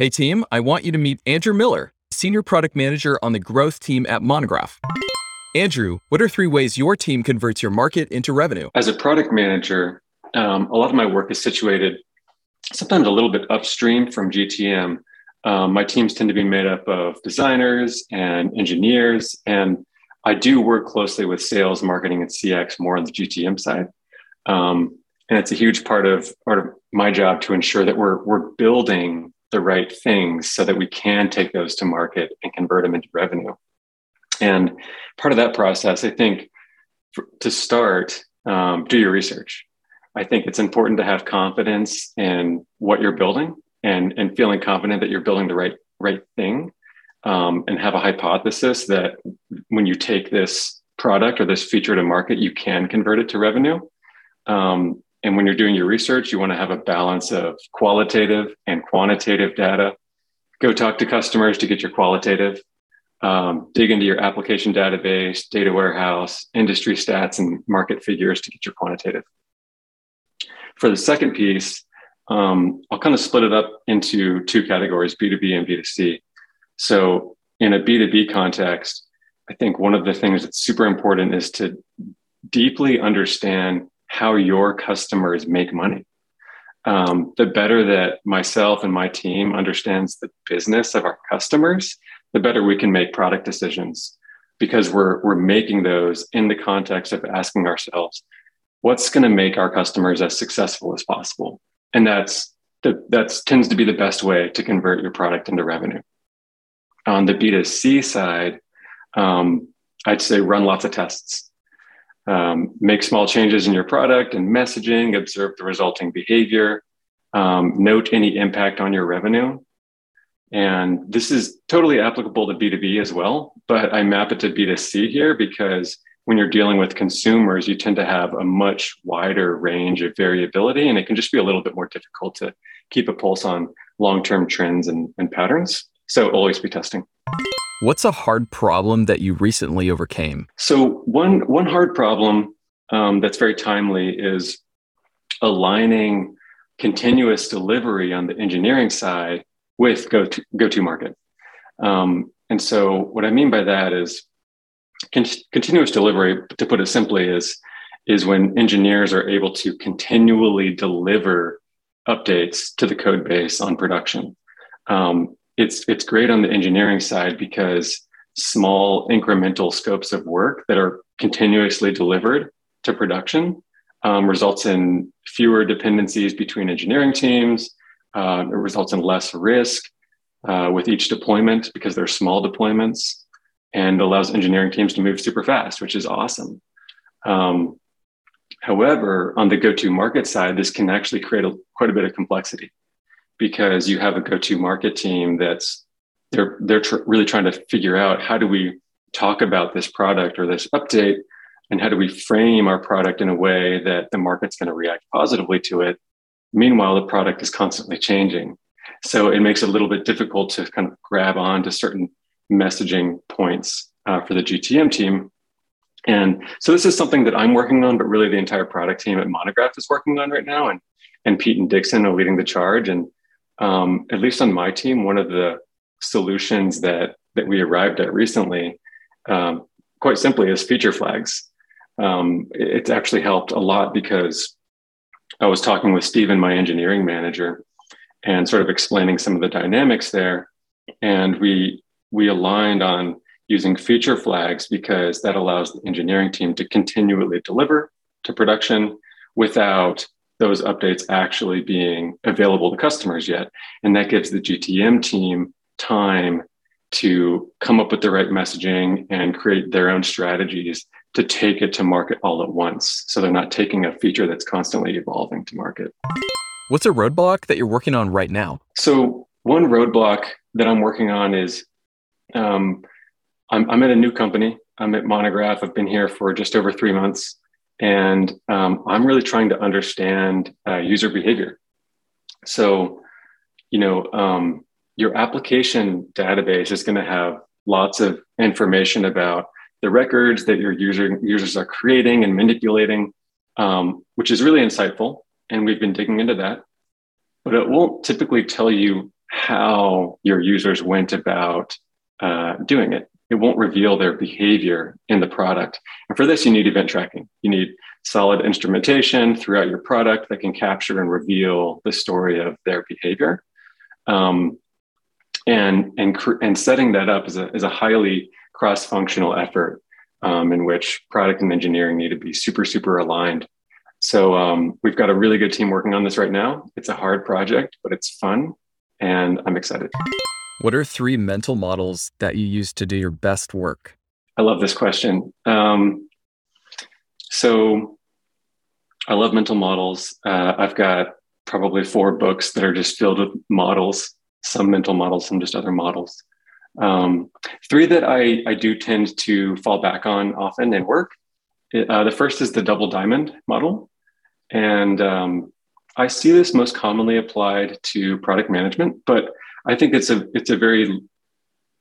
Hey team, I want you to meet Andrew Miller, Senior Product Manager on the growth team at Monograph. Andrew, what are three ways your team converts your market into revenue? As a product manager, um, a lot of my work is situated sometimes a little bit upstream from GTM. Um, my teams tend to be made up of designers and engineers, and I do work closely with sales, marketing, and CX more on the GTM side. Um, and it's a huge part of part of my job to ensure that we're we're building the right things so that we can take those to market and convert them into revenue. And part of that process, I think, for, to start, um, do your research. I think it's important to have confidence in what you're building and, and feeling confident that you're building the right right thing um, and have a hypothesis that when you take this product or this feature to market, you can convert it to revenue. Um, and when you're doing your research, you want to have a balance of qualitative and quantitative data. Go talk to customers to get your qualitative. Um, dig into your application database, data warehouse, industry stats, and market figures to get your quantitative. For the second piece, um, I'll kind of split it up into two categories B2B and B2C. So, in a B2B context, I think one of the things that's super important is to deeply understand how your customers make money. Um, the better that myself and my team understands the business of our customers, the better we can make product decisions because we're we're making those in the context of asking ourselves, what's going to make our customers as successful as possible, and that's the, that's tends to be the best way to convert your product into revenue. On the B2C side, um, I'd say run lots of tests um, make small changes in your product and messaging, observe the resulting behavior, um, note any impact on your revenue. And this is totally applicable to B2B as well, but I map it to B2C here because when you're dealing with consumers, you tend to have a much wider range of variability, and it can just be a little bit more difficult to keep a pulse on long term trends and, and patterns. So always be testing. What's a hard problem that you recently overcame? So one one hard problem um, that's very timely is aligning continuous delivery on the engineering side with go to go to market. Um, and so what I mean by that is con- continuous delivery, to put it simply, is is when engineers are able to continually deliver updates to the code base on production. Um, it's it's great on the engineering side because small incremental scopes of work that are continuously delivered to production um, results in fewer dependencies between engineering teams. Uh, it results in less risk uh, with each deployment because they're small deployments and allows engineering teams to move super fast, which is awesome. Um, however, on the go to market side, this can actually create a, quite a bit of complexity because you have a go-to market team that's they're they're tr- really trying to figure out how do we talk about this product or this update and how do we frame our product in a way that the market's going to react positively to it. Meanwhile the product is constantly changing. So it makes it a little bit difficult to kind of grab on to certain messaging points uh, for the gtm team. And so this is something that i'm working on but really the entire product team at monograph is working on right now. And and pete and dixon are leading the charge. And um, at least on my team, one of the solutions that that we arrived at recently, um, quite simply, is feature flags. Um, it's actually helped a lot because I was talking with Stephen, my engineering manager, and sort of explaining some of the dynamics there, and we we aligned on using feature flags because that allows the engineering team to continually deliver to production without those updates actually being available to customers yet. And that gives the GTM team time to come up with the right messaging and create their own strategies to take it to market all at once. So they're not taking a feature that's constantly evolving to market. What's a roadblock that you're working on right now? So, one roadblock that I'm working on is um, I'm, I'm at a new company. I'm at Monograph. I've been here for just over three months. And um, I'm really trying to understand uh, user behavior. So, you know, um, your application database is going to have lots of information about the records that your user, users are creating and manipulating, um, which is really insightful. And we've been digging into that. But it won't typically tell you how your users went about uh, doing it. It won't reveal their behavior in the product. And for this, you need event tracking. You need solid instrumentation throughout your product that can capture and reveal the story of their behavior. Um, and and and setting that up is a, is a highly cross-functional effort um, in which product and engineering need to be super super aligned so um, we've got a really good team working on this right now it's a hard project but it's fun and i'm excited what are three mental models that you use to do your best work i love this question um, so i love mental models uh, i've got probably four books that are just filled with models some mental models, some just other models. Um, three that I, I do tend to fall back on often in work. Uh, the first is the double diamond model. And um, I see this most commonly applied to product management, but I think it's a, it's a very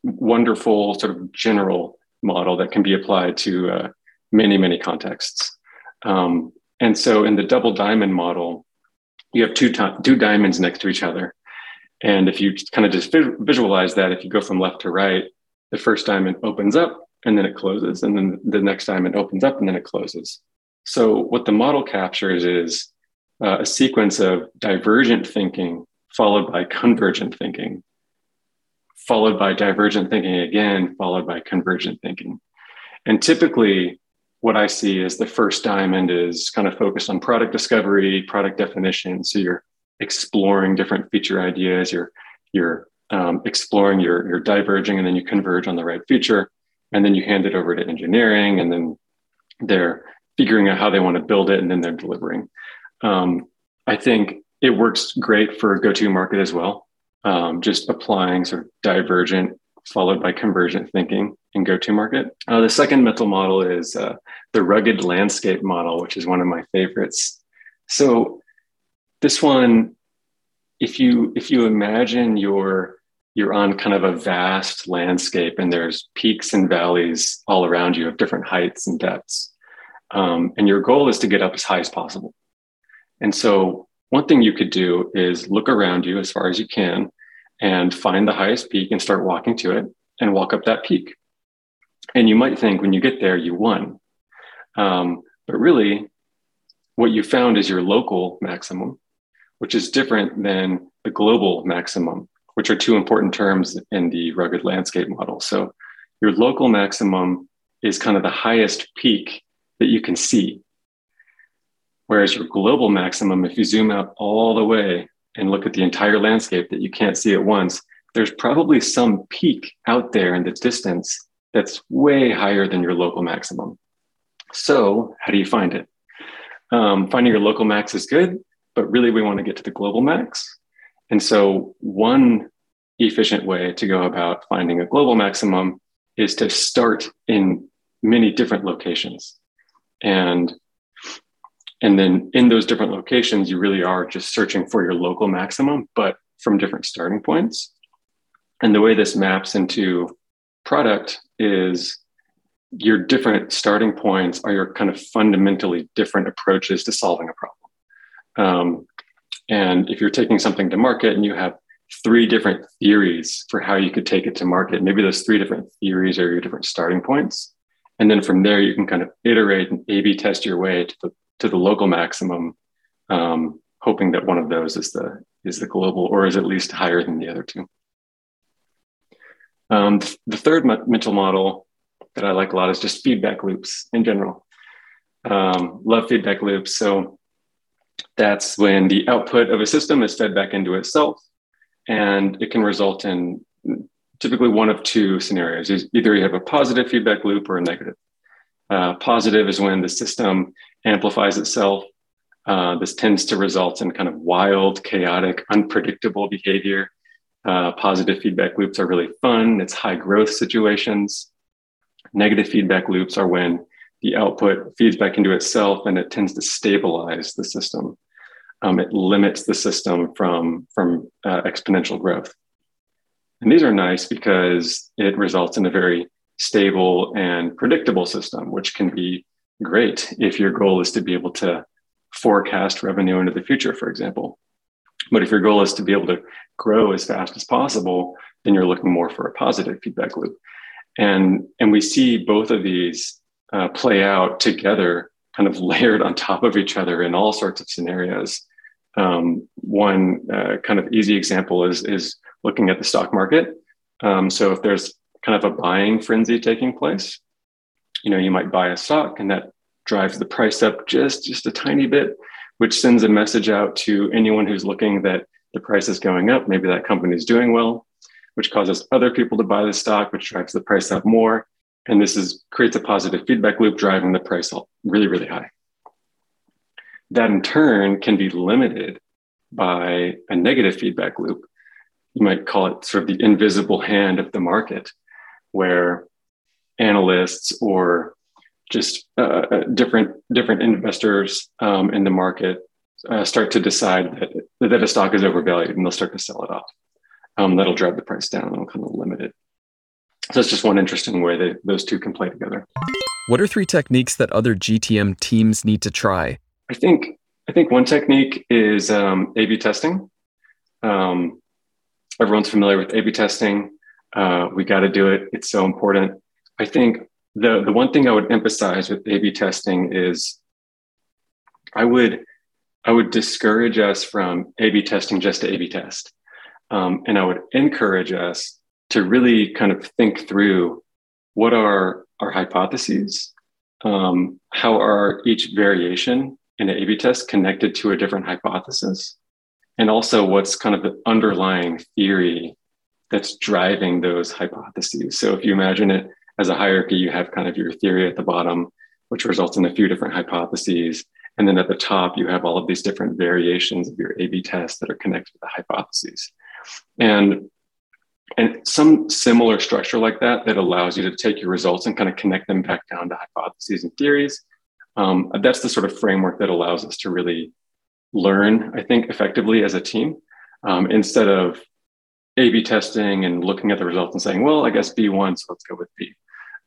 wonderful sort of general model that can be applied to uh, many, many contexts. Um, and so in the double diamond model, you have two, two diamonds next to each other. And if you kind of just visualize that, if you go from left to right, the first diamond opens up and then it closes. And then the next diamond opens up and then it closes. So, what the model captures is uh, a sequence of divergent thinking followed by convergent thinking, followed by divergent thinking again, followed by convergent thinking. And typically, what I see is the first diamond is kind of focused on product discovery, product definition. So, you're exploring different feature ideas. You're you're um, exploring, you're you're diverging, and then you converge on the right feature, and then you hand it over to engineering, and then they're figuring out how they want to build it, and then they're delivering. Um, I think it works great for go-to-market as well. Um, just applying sort of divergent followed by convergent thinking in go-to-market. Uh, the second mental model is uh, the rugged landscape model, which is one of my favorites. So this one, if you if you imagine you're you're on kind of a vast landscape and there's peaks and valleys all around you of different heights and depths. Um, and your goal is to get up as high as possible. And so one thing you could do is look around you as far as you can and find the highest peak and start walking to it and walk up that peak. And you might think when you get there, you won. Um, but really, what you found is your local maximum which is different than the global maximum, which are two important terms in the rugged landscape model. So your local maximum is kind of the highest peak that you can see. Whereas your global maximum, if you zoom out all the way and look at the entire landscape that you can't see at once, there's probably some peak out there in the distance that's way higher than your local maximum. So, how do you find it? Um, finding your local max is good but really we want to get to the global max. And so, one efficient way to go about finding a global maximum is to start in many different locations. And and then in those different locations, you really are just searching for your local maximum, but from different starting points. And the way this maps into product is your different starting points are your kind of fundamentally different approaches to solving a problem. Um, and if you're taking something to market and you have three different theories for how you could take it to market, maybe those three different theories are your different starting points. And then from there, you can kind of iterate and A B test your way to the, to the local maximum, um, hoping that one of those is the, is the global or is at least higher than the other two. Um, the third mental model that I like a lot is just feedback loops in general. Um, love feedback loops. So that's when the output of a system is fed back into itself. And it can result in typically one of two scenarios. Either you have a positive feedback loop or a negative. Uh, positive is when the system amplifies itself. Uh, this tends to result in kind of wild, chaotic, unpredictable behavior. Uh, positive feedback loops are really fun. It's high growth situations. Negative feedback loops are when the output feeds back into itself and it tends to stabilize the system. Um, it limits the system from, from uh, exponential growth. And these are nice because it results in a very stable and predictable system, which can be great if your goal is to be able to forecast revenue into the future, for example. But if your goal is to be able to grow as fast as possible, then you're looking more for a positive feedback loop. And, and we see both of these uh, play out together, kind of layered on top of each other in all sorts of scenarios. Um, one uh, kind of easy example is, is looking at the stock market. Um, so if there's kind of a buying frenzy taking place, you know, you might buy a stock and that drives the price up just, just a tiny bit, which sends a message out to anyone who's looking that the price is going up. Maybe that company is doing well, which causes other people to buy the stock, which drives the price up more. And this is creates a positive feedback loop, driving the price up really, really high. That in turn can be limited by a negative feedback loop. You might call it sort of the invisible hand of the market, where analysts or just uh, uh, different different investors um, in the market uh, start to decide that, that a stock is overvalued and they'll start to sell it off. Um, that'll drive the price down and it'll kind of limit it. So it's just one interesting way that those two can play together. What are three techniques that other GTM teams need to try? I think I think one technique is um, A/B testing. Um, everyone's familiar with A/B testing. Uh, we got to do it. It's so important. I think the the one thing I would emphasize with A/B testing is I would I would discourage us from A/B testing just to A/B test, um, and I would encourage us to really kind of think through what are our hypotheses, um, how are each variation in an A/B test connected to a different hypothesis, and also what's kind of the underlying theory that's driving those hypotheses. So if you imagine it as a hierarchy, you have kind of your theory at the bottom, which results in a few different hypotheses. And then at the top, you have all of these different variations of your A B tests that are connected to the hypotheses. And, and some similar structure like that that allows you to take your results and kind of connect them back down to hypotheses and theories. Um, that's the sort of framework that allows us to really learn, I think, effectively as a team um, instead of a B testing and looking at the results and saying, well, I guess B1, so let's go with B,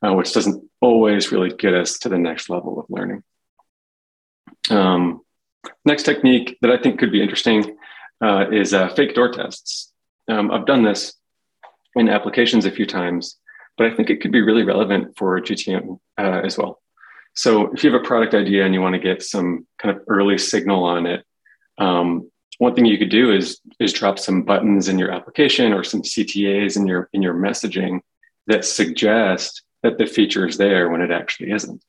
uh, which doesn't always really get us to the next level of learning. Um, next technique that I think could be interesting uh, is uh, fake door tests. Um, I've done this in applications a few times, but I think it could be really relevant for GTM uh, as well. So if you have a product idea and you want to get some kind of early signal on it, um, one thing you could do is is drop some buttons in your application or some CTAs in your in your messaging that suggest that the feature is there when it actually isn't.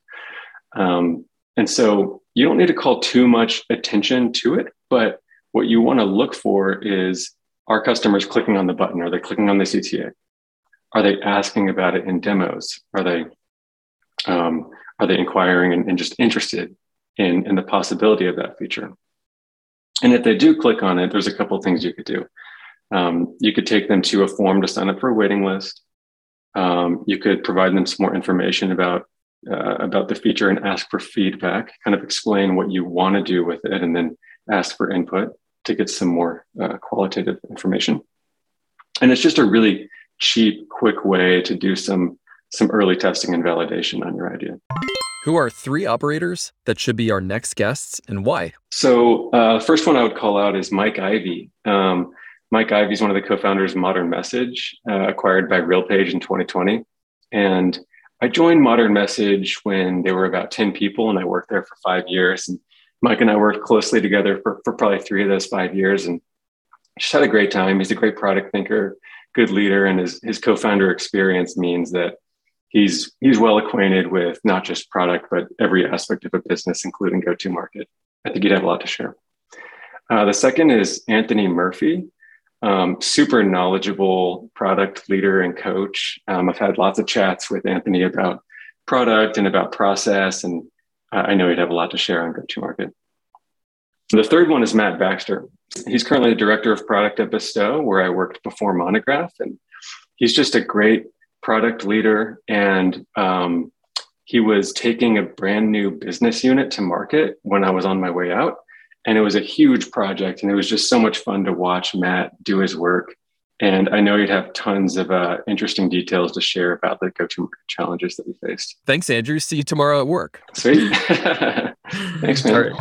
Um, and so you don't need to call too much attention to it, but what you want to look for is are customers clicking on the button? Are they clicking on the CTA? Are they asking about it in demos? Are they um, are they inquiring and, and just interested in, in the possibility of that feature? And if they do click on it, there's a couple things you could do. Um, you could take them to a form to sign up for a waiting list. Um, you could provide them some more information about uh, about the feature and ask for feedback. Kind of explain what you want to do with it, and then ask for input to get some more uh, qualitative information. And it's just a really cheap, quick way to do some some early testing and validation on your idea. Who are three operators that should be our next guests and why? So, uh, first one I would call out is Mike Ivey. Um, Mike Ivey is one of the co-founders of Modern Message, uh, acquired by RealPage in 2020. And I joined Modern Message when there were about 10 people, and I worked there for five years. And Mike and I worked closely together for, for probably three of those five years, and just had a great time. He's a great product thinker, good leader, and his his co-founder experience means that he's he's well acquainted with not just product but every aspect of a business including go to market i think he'd have a lot to share uh, the second is anthony murphy um, super knowledgeable product leader and coach um, i've had lots of chats with anthony about product and about process and i know he'd have a lot to share on go to market the third one is matt baxter he's currently the director of product at bestow where i worked before monograph and he's just a great product leader, and um, he was taking a brand new business unit to market when I was on my way out. And it was a huge project, and it was just so much fun to watch Matt do his work. And I know you'd have tons of uh, interesting details to share about the go to market challenges that we faced. Thanks, Andrew. See you tomorrow at work. Sweet. Thanks, man.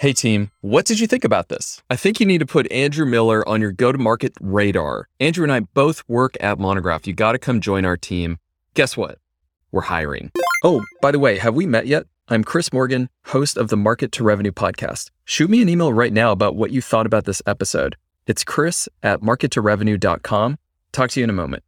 Hey team, what did you think about this? I think you need to put Andrew Miller on your go to market radar. Andrew and I both work at Monograph. You got to come join our team. Guess what? We're hiring. Oh, by the way, have we met yet? I'm Chris Morgan, host of the Market to Revenue podcast. Shoot me an email right now about what you thought about this episode. It's chris at markettorevenue.com. Talk to you in a moment.